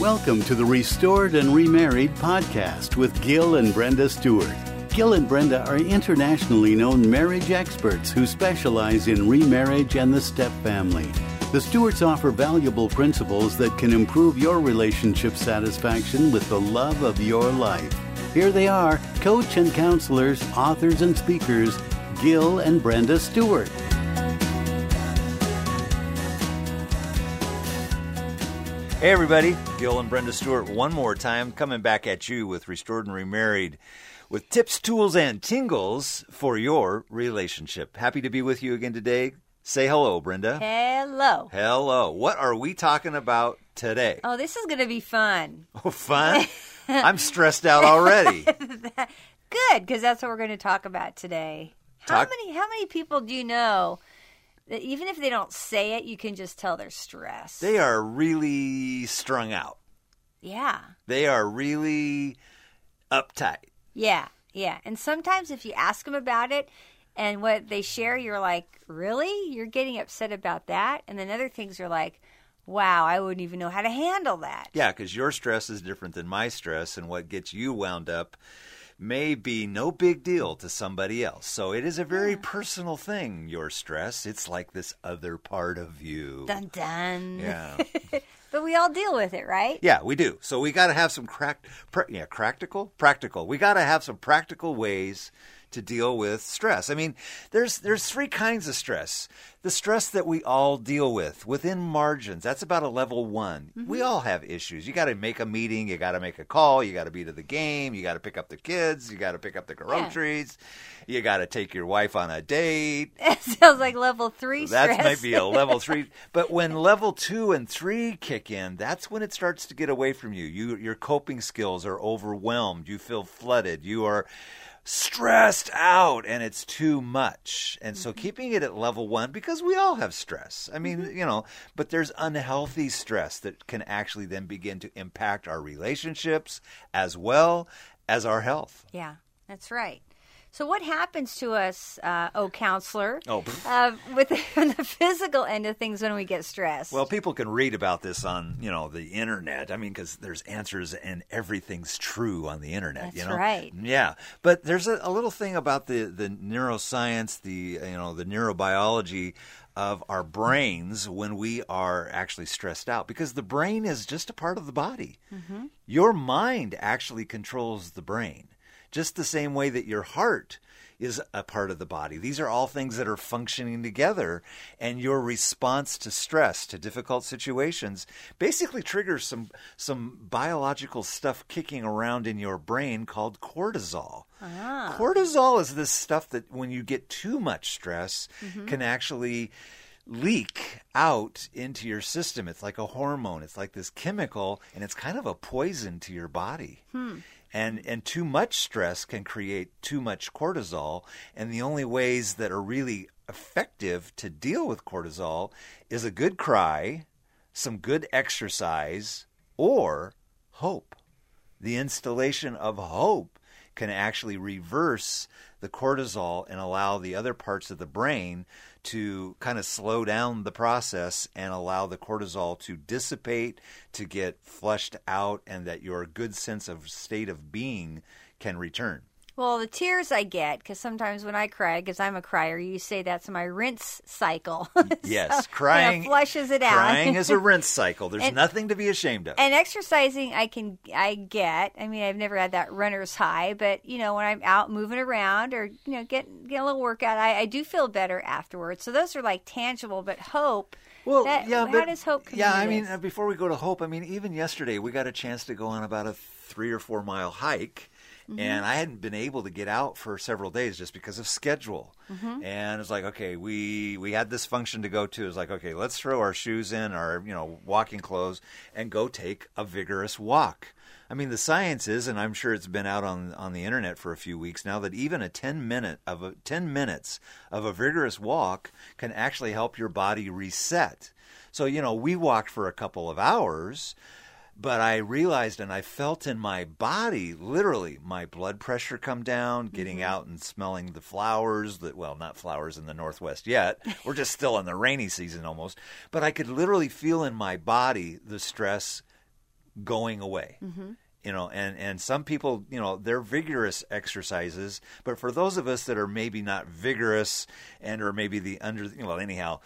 Welcome to the Restored and Remarried podcast with Gil and Brenda Stewart. Gil and Brenda are internationally known marriage experts who specialize in remarriage and the step family. The Stewarts offer valuable principles that can improve your relationship satisfaction with the love of your life. Here they are, coach and counselors, authors and speakers, Gil and Brenda Stewart. Hey, everybody. Gil and Brenda Stewart, one more time, coming back at you with Restored and Remarried with tips, tools, and tingles for your relationship. Happy to be with you again today. Say hello, Brenda. Hello. Hello. What are we talking about today? Oh, this is going to be fun. Oh, fun? I'm stressed out already. Good, because that's what we're going to talk about today. How Talk- many how many people do you know even if they don't say it, you can just tell they're stressed? They are really strung out. yeah. They are really uptight. Yeah. Yeah. And sometimes if you ask them about it and what they share, you're like, "Really? You're getting upset about that?" And then other things are like, "Wow, I wouldn't even know how to handle that." Yeah, because your stress is different than my stress, and what gets you wound up may be no big deal to somebody else. So it is a very personal thing, your stress. It's like this other part of you. Dun dun. Yeah. But we all deal with it, right? Yeah, we do. So we got to have some crack, pra- yeah, practical, practical. We got to have some practical ways to deal with stress. I mean, there's there's three kinds of stress. The stress that we all deal with within margins. That's about a level one. Mm-hmm. We all have issues. You got to make a meeting. You got to make a call. You got to be to the game. You got to pick up the kids. You got to pick up the groceries. You got to take your wife on a date. That sounds like level three That stress. might be a level three. But when level two and three kick in, that's when it starts to get away from you. You your coping skills are overwhelmed. You feel flooded. You are stressed out and it's too much. And so mm-hmm. keeping it at level one, because we all have stress. I mean, mm-hmm. you know, but there's unhealthy stress that can actually then begin to impact our relationships as well as our health. Yeah, that's right. So, what happens to us, uh, oh counselor, Oh, uh, with the, the physical end of things when we get stressed? Well, people can read about this on you know the internet. I mean, because there's answers and everything's true on the internet. you That's know, right. Yeah, but there's a, a little thing about the the neuroscience, the you know the neurobiology of our brains when we are actually stressed out because the brain is just a part of the body. Mm-hmm. Your mind actually controls the brain, just the same way that your heart is a part of the body. These are all things that are functioning together, and your response to stress, to difficult situations, basically triggers some some biological stuff kicking around in your brain called cortisol. Ah. Cortisol is this stuff that when you get too much stress can actually leak out into your system. It's like a hormone. It's like this chemical, and it's kind of a poison to your body. And and too much stress can create too much cortisol. And the only ways that are really effective to deal with cortisol is a good cry, some good exercise, or hope. The installation of hope can actually reverse the cortisol and allow the other parts of the brain to kind of slow down the process and allow the cortisol to dissipate, to get flushed out, and that your good sense of state of being can return. Well, the tears I get, because sometimes when I cry, because I'm a crier, you say that's my rinse cycle. Yes, So, crying kinda flushes it out. Crying is a rinse cycle. There's And- nothing to be ashamed of. and exercising I can I get. I mean, I've never had that runner's high, but you know, when I'm out moving around or you know, get get a little workout, I, I do feel better afterwards. So those are like tangible, but hope. Well, that, yeah, how but, does hope come Yeah, I mean, uh, before we go to hope, I mean, even yesterday we got a chance to go on about a three or four mile hike, Mm-hmm. and I hadn't been able to get out for several days just because of schedule. Mm-hmm. And it's like, okay, we we had this function to go to. It's like, okay, let's throw our shoes in, our you know walking clothes, and go take a vigorous walk. I mean, the science is, and I'm sure it's been out on on the internet for a few weeks now, that even a 10 minute of a 10 minutes of a vigorous walk can actually help your body reset. So, you know, we walked for a couple of hours, but I realized and I felt in my body, literally, my blood pressure come down, getting mm-hmm. out and smelling the flowers that, well, not flowers in the Northwest yet. We're just still in the rainy season almost. But I could literally feel in my body the stress going away. Mm-hmm. You know, and, and some people, you know, they're vigorous exercises, but for those of us that are maybe not vigorous and or maybe the under, you know, anyhow,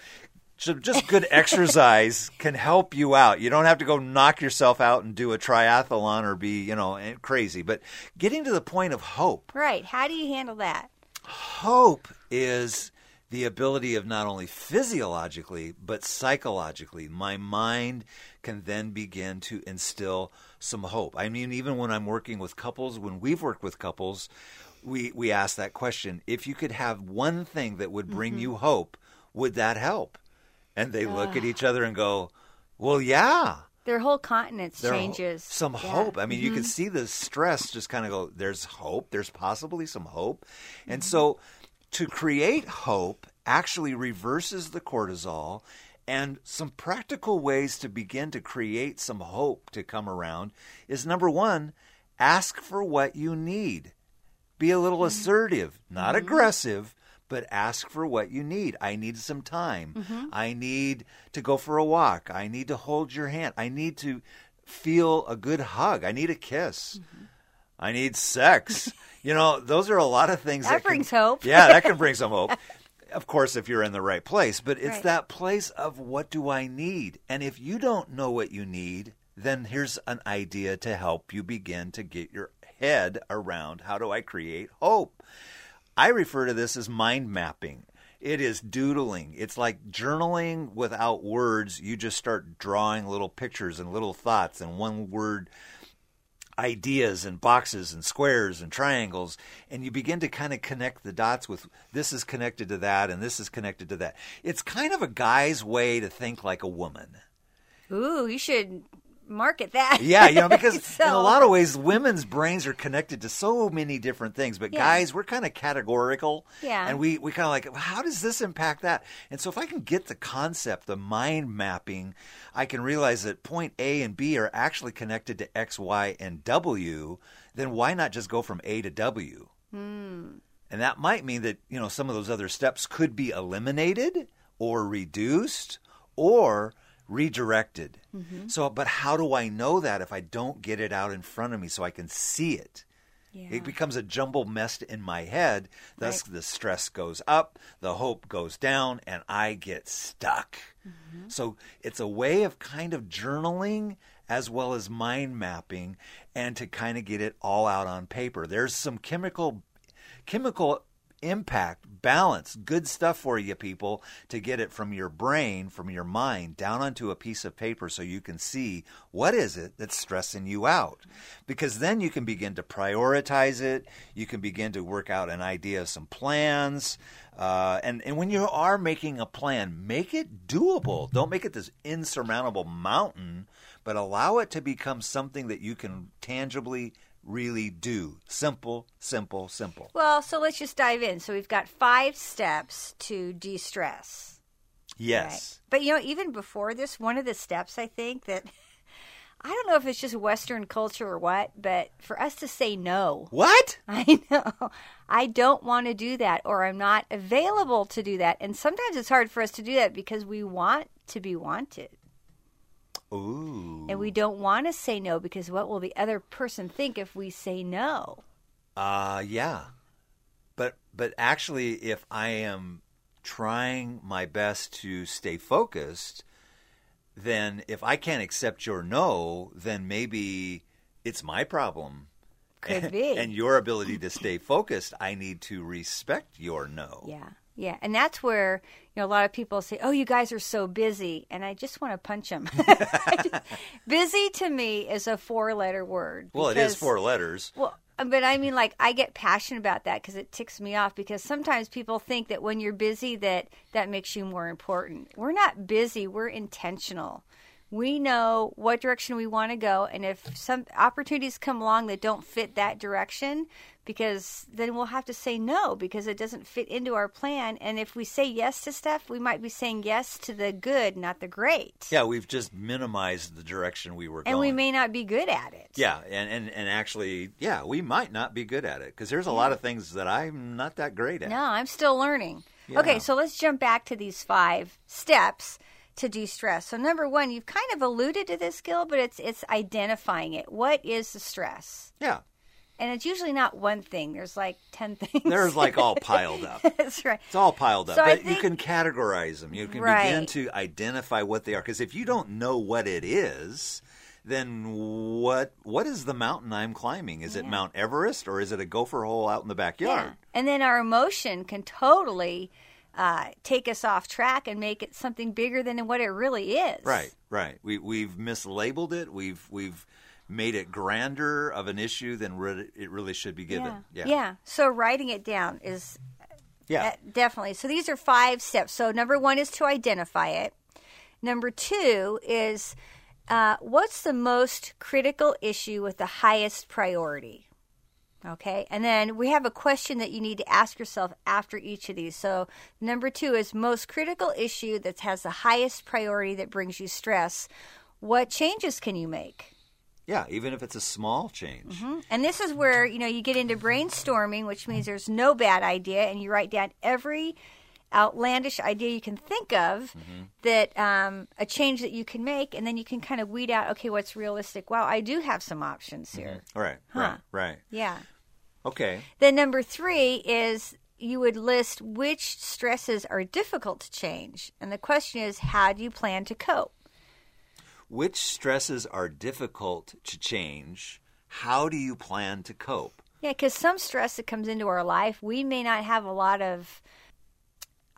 so just good exercise can help you out. You don't have to go knock yourself out and do a triathlon or be, you know, eh, crazy. But getting to the point of hope. Right. How do you handle that? Hope is the ability of not only physiologically, but psychologically. My mind can then begin to instill some hope. I mean, even when I'm working with couples, when we've worked with couples, we, we ask that question if you could have one thing that would bring mm-hmm. you hope, would that help? And they look at each other and go, well, yeah. Their whole continence There are changes. Some Yeah. Mm-hmm. hope. I mean, you can mm-hmm. see the stress just kind of go, there's hope. There's possibly some hope. And mm-hmm. so to create hope actually reverses the cortisol. And some practical ways to begin to create some hope to come around is number one, ask for what you need. Be a little mm-hmm. assertive, not aggressive, but ask for what you need. I need some time. Mm-hmm. I need to go for a walk. I need to hold your hand. I need to feel a good hug. I need a kiss. Mm-hmm. I need sex. you know, those are a lot of things That that, can- brings hope. yeah, that can bring some hope. Of course, if you're in the right place, but it's Right. that place of what do I need? And if you don't know what you need, then here's an idea to help you begin to get your head around how do I create hope? I refer to this as mind mapping. It is doodling. It's like journaling without words. You just start drawing little pictures and little thoughts and one word ideas and boxes and squares and triangles and you begin to kind of connect the dots with this is connected to that and this is connected to that. It's kind of a guy's way to think like a woman. Ooh, you should market that. Yeah, you know, because in a lot of ways, women's brains are connected to so many different things. But Yeah. guys, we're kind of categorical. Yeah. And we, we kind of like, how does this impact that? And so if I can get the concept, the mind mapping, I can realize that point A and B are actually connected to X, Y, and W. Then why not just go from A to W? Hmm. And that might mean that, you know, some of those other steps could be eliminated or reduced or redirected. Mm-hmm. So, but how do I know that if I don't get it out in front of me so I can see it? Yeah. It becomes a jumble mess in my head. Thus, the stress goes up, the hope goes down, and I get stuck. Mm-hmm. So, it's a way of kind of journaling as well as mind mapping and to kind of get it all out on paper. There's some chemical chemical impact, balance, good stuff for you people to get it from your brain, from your mind down onto a piece of paper so you can see what is it that's stressing you out. Because then you can begin to prioritize it, you can begin to work out an idea of some plans. Uh, and, and when you are making a plan, make it doable. Don't make it this insurmountable mountain, but allow it to become something that you can tangibly really do. Simple, simple, simple. Well, so let's just dive in. So we've got five steps to de-stress. Yes. Right. But you know, even before this, one of the steps I think that I don't know if it's just Western culture or what, but for us to say no. What? I know. I don't want to do that or I'm not available to do that. And sometimes it's hard for us to do that because we want to be wanted. Ooh. And we don't want to say no because what will the other person think if we say no? Uh yeah. But but actually if I am trying my best to stay focused, then if I can't accept your no, then maybe it's my problem. Could be. and your ability to stay focused, I need to respect your no. Yeah. Yeah. And that's where, you know, a lot of people say, oh, you guys are so busy. And I just want to punch them. busy to me is a four letter word. Well, it is four letters. Well, uh, but I mean, like, I get passionate about that because it ticks me off. Because sometimes people think that when you're busy, that that makes you more important. We're not busy. We're intentional. We know what direction we want to go, and if some opportunities come along that don't fit that direction, because then we'll have to say no because it doesn't fit into our plan. And if we say yes to stuff, we might be saying yes to the good, not the great. Yeah, we've just minimized the direction we were going. And going. we may not be good at it. Yeah, and, and, and actually, yeah, we might not be good at it because there's a lot of things that I'm not that great at. No, I'm still learning. Yeah. Okay, so let's jump back to these five steps to de-stress. So number one, you've kind of alluded to this skill, but it's it's identifying it. What is the stress? Yeah. And it's usually not one thing. There's like ten things. There's like all piled up. That's right. It's all piled up. So but you can categorize them. You can Right. begin to identify what they are. Because if you don't know what it is, then what what is the mountain I'm climbing? Is it Mount Everest or is it a gopher hole out in the backyard? Yeah. And then our emotion can totally uh, take us off track and make it something bigger than what it really is. Right, right. We we've mislabeled it. We've we've made it grander of an issue than re- it really should be Yeah. given. yeah. So writing it down is Yeah. Uh, definitely. So these are five steps. So number one is to identify it. Number two is uh, what's the most critical issue with the highest priority? Okay. And then we have a question that you need to ask yourself after each of these. So number two is most critical issue that has the highest priority that brings you stress. What changes can you make? Yeah, even if it's a small change. Mm-hmm. And this is where, you know, you get into brainstorming, which means there's no bad idea, and you write down every outlandish idea you can think of mm-hmm. that um, a change that you can make, and then you can kind of weed out, okay, what's realistic? Wow, I do have some options here. Mm-hmm. Right, Huh. right, right. Yeah. Okay. Then number three is you would list which stresses are difficult to change. And the question is, how do you plan to cope? Which stresses are difficult to change? How do you plan to cope? Yeah, because some stress that comes into our life, we may not have a lot of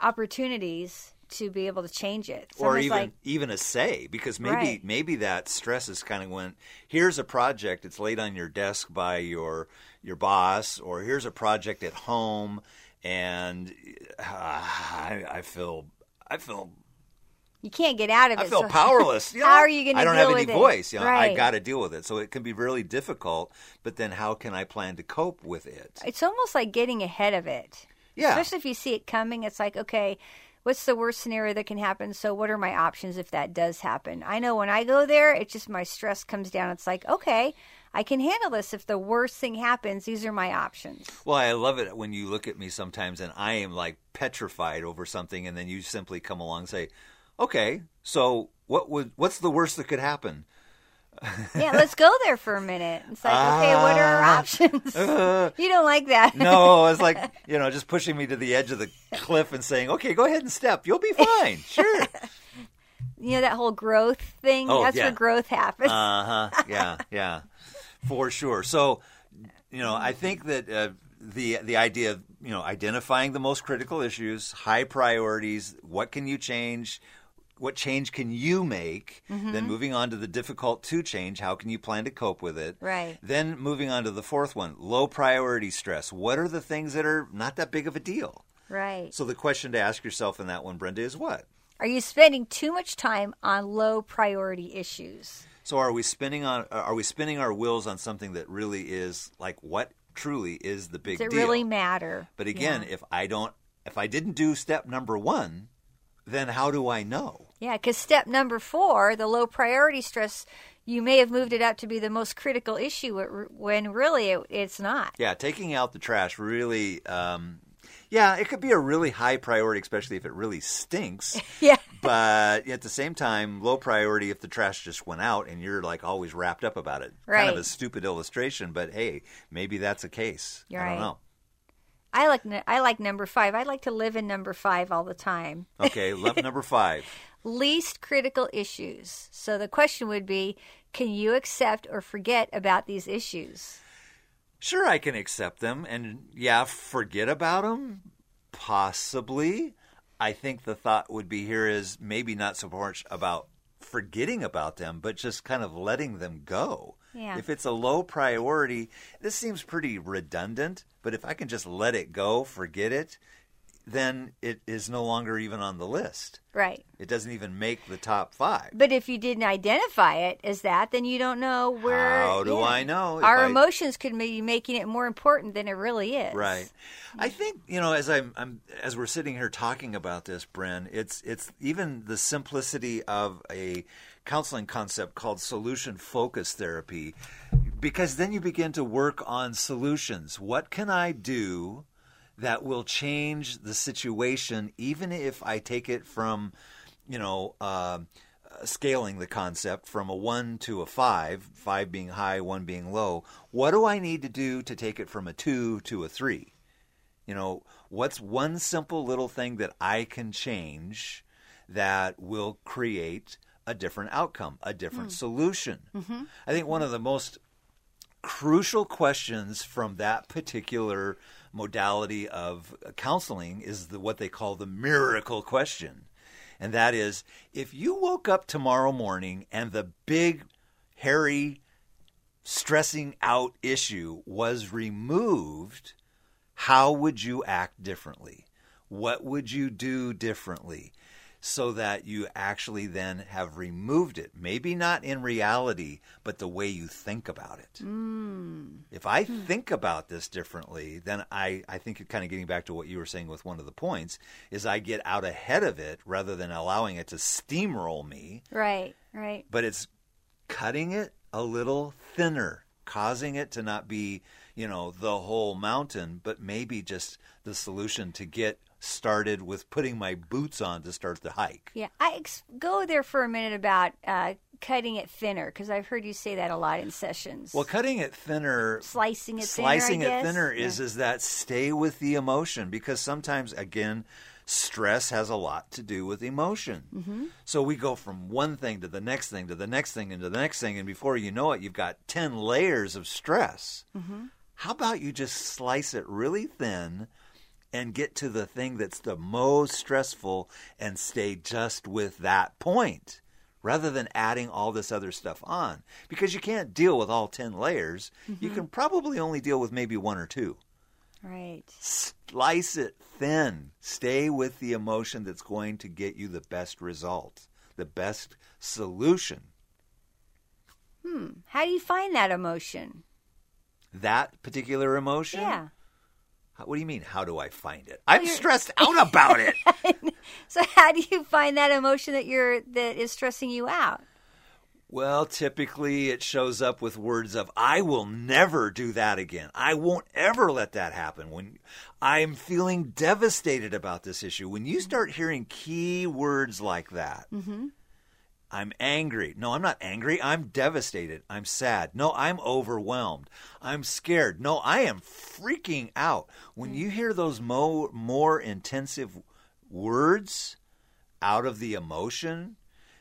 opportunities to be able to change it. Some or even like, even a say because maybe Right. maybe that stress is kind of when here's a project it's laid on your desk by your your boss or here's a project at home and uh, I, I feel I feel you can't get out of it. I feel so- powerless. You how are you going to I don't have any voice. You know, right. I got to deal with it. So it can be really difficult. But then, how can I plan to cope with it? It's almost like getting ahead of it. Yeah. Especially if you see it coming, it's like, okay, what's the worst scenario that can happen? So what are my options if that does happen? I know when I go there, it's just my stress comes down. It's like, okay, I can handle this. If the worst thing happens, these are my options. Well, I love it when you look at me sometimes and I am like petrified over something, and then you simply come along and say, "Okay, so what would what's the worst that could happen?" Yeah, let's go there for a minute. It's like, okay, what are our Ah. options? Uh, you don't like that. no, it's like you know, just pushing me to the edge of the cliff and saying, "Okay, go ahead and step. You'll be fine. Sure." you know that whole growth thing? Oh, That's yeah. where growth happens. Uh huh. Yeah, yeah, for sure. So, you know, I think that uh, the the idea of you know identifying the most critical issues, high priorities, what can you change, what change can you make, Mm-hmm. then moving on to the difficult to change, how can you plan to cope with it? Right. Then moving on to the fourth one, low priority stress. What are the things that are not that big of a deal? right. So the question to ask yourself in that one, Brenda, is what? Are you spending too much time on low priority issues? So are we spending on are we spinning our wheels on something that really is like what truly is the big Does it deal? really matter? But again, Yeah. if I don't if I didn't do step number 1, then how do I know? Yeah, because step number four, the low priority stress, you may have moved it up to be the most critical issue when really it, it's not. Yeah, taking out the trash really um yeah, it could be a really high priority especially if it really stinks. Yeah. but at the same time, low priority if the trash just went out and you're like always wrapped up about it. Right. Kind of a stupid illustration, but hey, maybe that's a case. You're I don't right. know. I like I like number five. I like to live in number five all the time. Okay, love number 5. Least critical issues. So the question would be, can you accept or forget about these issues? Sure, I can accept them and yeah, forget about them. Possibly. I think the thought would be here is maybe not so much about forgetting about them, but just kind of letting them go. Yeah. If it's a low priority, this seems pretty redundant, but if I can just let it go, forget it, then it is no longer even on the list. Right. It doesn't even make the top five. But if you didn't identify it as that, then you don't know where. How do. I know Our I- emotions could be making it more important than it really is. Right. I think you know as I'm, I'm as we're sitting here talking about this, Bren. It's it's even the simplicity of a counseling concept called solution focused therapy, because then you begin to work on solutions. What can I do that will change the situation, even if I take it from you know, uh, scaling the concept from a one to a five, five being high, one being low. What do I need to do to take it from a two to a three? You know, what's one simple little thing that I can change that will create a different outcome, a different solution? I think one of the most crucial questions from that particular modality of counseling is the, what they call the miracle question. And that is if you woke up tomorrow morning and the big, hairy, stressing out issue was removed, how would you act differently? What would you do differently? So that you actually then have removed it. Maybe not in reality, but the way you think about it. Hmm. If I hmm. think about this differently, then I, I think you're kind of getting back to what you were saying with one of the points, is I get out ahead of it rather than allowing it to steamroll me Right, right. but it's cutting it a little thinner, causing it to not be, you know, the whole mountain, but maybe just the solution to get started with putting my boots on to start the hike. Yeah, I ex- go there for a minute about uh, cutting it thinner because I've heard you say that a lot in sessions. Well, cutting it thinner, slicing it slicing thinner, it thinner is Yeah. is that stay with the emotion because sometimes again stress has a lot to do with emotion Mm-hmm. so we go from one thing to the next thing to the next thing and to the next thing and before you know it you've got 10 layers of stress Mm-hmm. how about you just slice it really thin and get to the thing that's the most stressful and stay just with that point rather than adding all this other stuff on because you can't deal with all 10 layers you can probably only deal with maybe one or two Right. slice it thin stay with the emotion that's going to get you the best result the best solution Hmm. How do you find that emotion? that particular emotion Yeah. What do you mean how do i find it i'm stressed out about it So how do you find that emotion that you're that is stressing you out? Well, typically it shows up with words of I will never do that again. I won't ever let that happen. When I'm feeling devastated about this issue, when you start hearing key words like that, mm-hmm. I'm angry. No, I'm not angry. I'm devastated. I'm sad. No, I'm overwhelmed. I'm scared. No, I am freaking out. When mm. you hear those mo- more intensive words out of the emotion,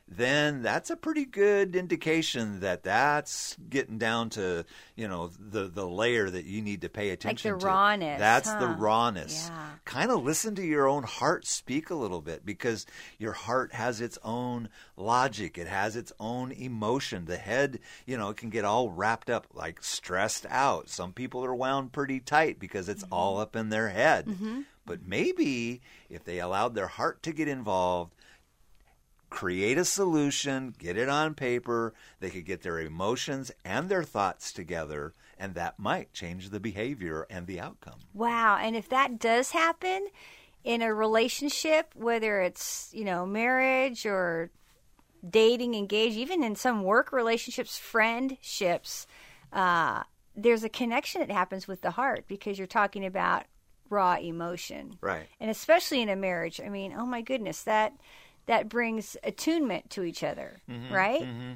then that's a pretty good indication that that's getting down to you know the the layer that you need to pay attention to. rawness, That's the rawness. Yeah. Kind of listen to your own heart speak a little bit because your heart has its own logic. It has its own emotion. The head, you know, it can get all wrapped up like stressed out. Some people are wound pretty tight because it's mm-hmm. all up in their head. Mm-hmm. But maybe if they allowed their heart to get involved, create a solution, get it on paper. They could get their emotions and their thoughts together, and that might change the behavior and the outcome. Wow. And if that does happen in a relationship, whether it's, you know, marriage or dating, engaged, even in some work relationships, friendships, uh, there's a connection that happens with the heart because you're talking about raw emotion. Right. And especially in a marriage. I mean, oh my goodness, that that brings attunement to each other, mm-hmm, right? Mm-hmm.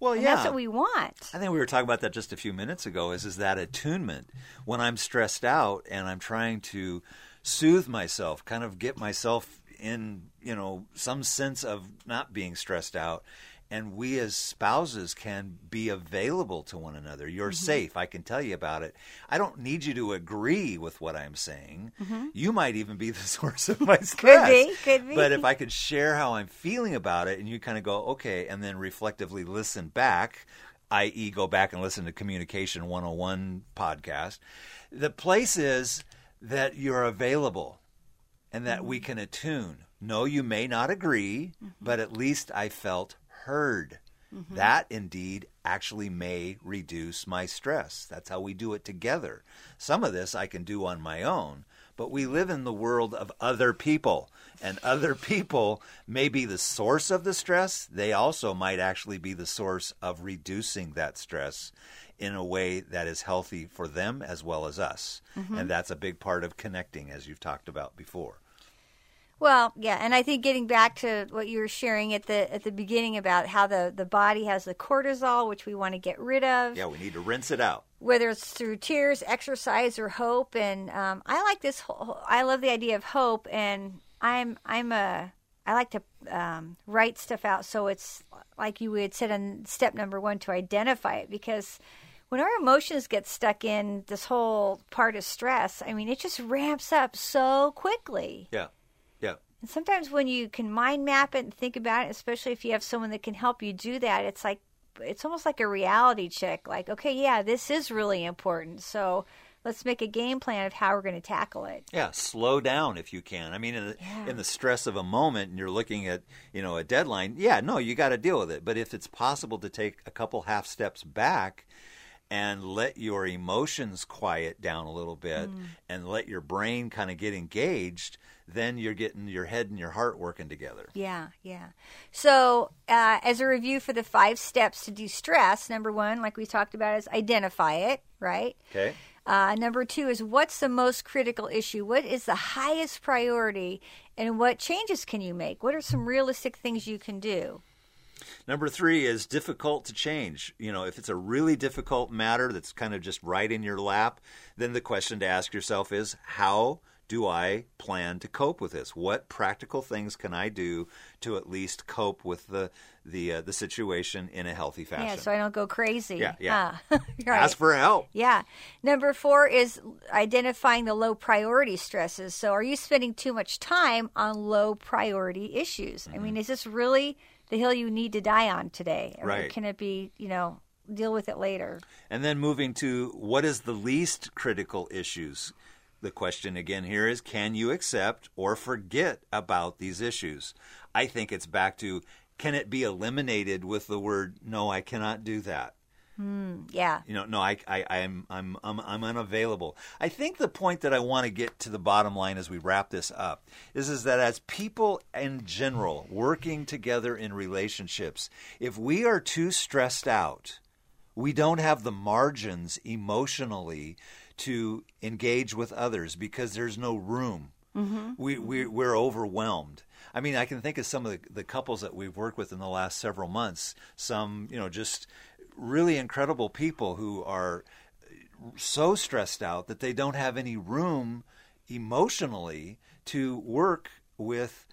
Well, And yeah. that's what we want. I think we were talking about that just a few minutes ago. Is is that attunement when I'm stressed out and I'm trying to soothe myself, kind of get myself in, you know, some sense of not being stressed out. And we as spouses can be available to one another. You're mm-hmm. safe. I can tell you about it. I don't need you to agree with what I'm saying. Mm-hmm. You might even be the source of my stress. could be, could be. But if I could share how I'm feeling about it and you kind of go, okay, and then reflectively listen back, i.e., go back and listen to Communication 101 podcast, the place is that you're available and that we mm-hmm. can attune. No, you may not agree, but at least I felt heard. Mm-hmm. That indeed actually may reduce my stress. That's how we do it together. Some of this I can do on my own, but we live in the world of other people, and other people may be the source of the stress. They also might actually be the source of reducing that stress in a way that is healthy for them as well as us. Mm-hmm. And that's a big part of connecting, as you've talked about before. Well, yeah, and I think getting back to what you were sharing at the at the beginning about how the the body has the cortisol, which we want to get rid of. Yeah, we need to rinse it out. Whether it's through tears, exercise, or hope, and um, I like this. Whole, I love the idea of hope, and I'm I'm a I like to um, write stuff out so it's like you would said in step number one to identify it because when our emotions get stuck in this whole part of stress, I mean, it just ramps up so quickly. Yeah, yeah. And sometimes when you can mind map it and think about it, especially if you have someone that can help you do that, it's like it's almost like a reality check. Like, okay, yeah, this is really important. So let's make a game plan of how we're going to tackle it. Yeah, slow down if you can. I mean, in the, Yeah. in the stress of a moment, and you're looking at you know a deadline. Yeah, no, you got to deal with it. But if it's possible to take a couple half steps back and let your emotions quiet down a little bit, and let your brain kind of get engaged, then you're getting your head and your heart working together. Yeah, yeah. So, uh, as a review for the five steps to de-stress, number one, like we talked about, is identify it, right? Okay. Uh, number two is what's the most critical issue? What is the highest priority? And what changes can you make? What are some realistic things you can do? Number three is difficult to change. You know, if it's a really difficult matter that's kind of just right in your lap, then the question to ask yourself is how do I plan to cope with this? What practical things can I do to at least cope with the the uh, the situation in a healthy fashion? Yeah, so I don't go crazy. Yeah, yeah. Ah, right. Ask for help. Yeah. Number four is identifying the low priority stresses. So, are you spending too much time on low priority issues? I Mm-hmm. mean, is this really the hill you need to die on today? Or Right. can it be, you know, deal with it later? And then moving to what is the least critical issues? The question again here is can you accept or forget about these issues? I think it's back to can it be eliminated with the word no, I cannot do that. Hmm, yeah. You know, no, I, I, I'm, I'm, I'm, I'm unavailable. I think the point that I want to get to the bottom line as we wrap this up is, is that as people in general working together in relationships, if we are too stressed out, we don't have the margins emotionally to engage with others because there's no room. Mm-hmm. We, we, we're overwhelmed. I mean, I can think of some of the, the couples that we've worked with in the last several months. Some, you know, just really incredible people who are so stressed out that they don't have any room emotionally to work with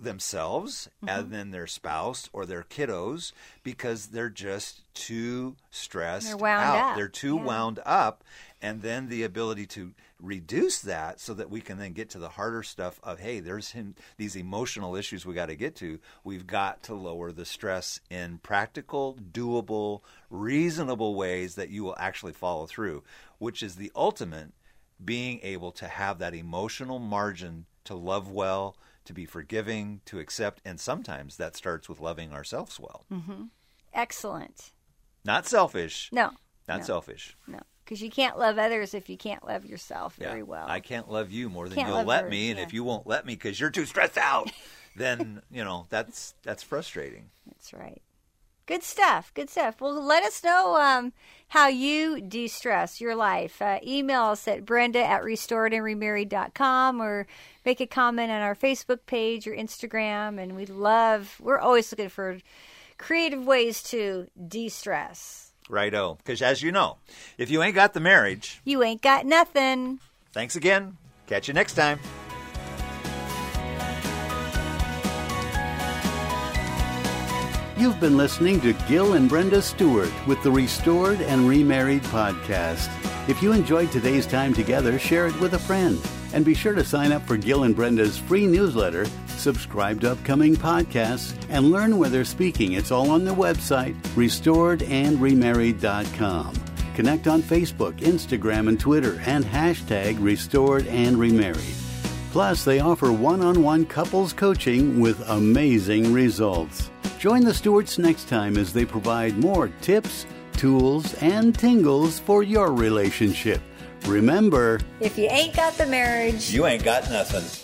themselves mm-hmm. and then their spouse or their kiddos because they're just too stressed They're out. up. They're too Yeah. wound up and then the ability to reduce that so that we can then get to the harder stuff of hey there's him, these emotional issues we got to get to we've got to lower the stress in practical doable reasonable ways that you will actually follow through which is the ultimate being able to have that emotional margin to love well to be forgiving to accept and sometimes that starts with loving ourselves well mm-hmm. Excellent. not selfish No. not no, selfish No. Because you can't love others if you can't love yourself Yeah. very well. I can't love you more than Can't you'll let her, me, and yeah. if you won't let me because you're too stressed out, then you know that's that's frustrating. That's right. Good stuff. Good stuff. Well, let us know um, how you de stress your life. Uh, email us at brenda at restoredandremarried.com or make a comment on our Facebook page or Instagram. And we love, we're always looking for creative ways to de stress. Righto, because as you know, if you ain't got the marriage, You ain't got nothing. thanks again. Catch you next time. You've been listening to Gil and Brenda Stewart with the Restored and Remarried podcast. If you enjoyed today's time together, share it with a friend. And be sure to sign up for Gil and Brenda's free newsletter, subscribe to upcoming podcasts, and learn where they're speaking. It's all on their website, restoredandremarried.com. Connect on Facebook, Instagram, and Twitter, and hashtag Restored and Remarried. Plus, they offer one on one couples coaching with amazing results. Join the Stewarts next time as they provide more tips, tools, and tingles for your relationship. Remember, If you ain't got the marriage, You ain't got nothing.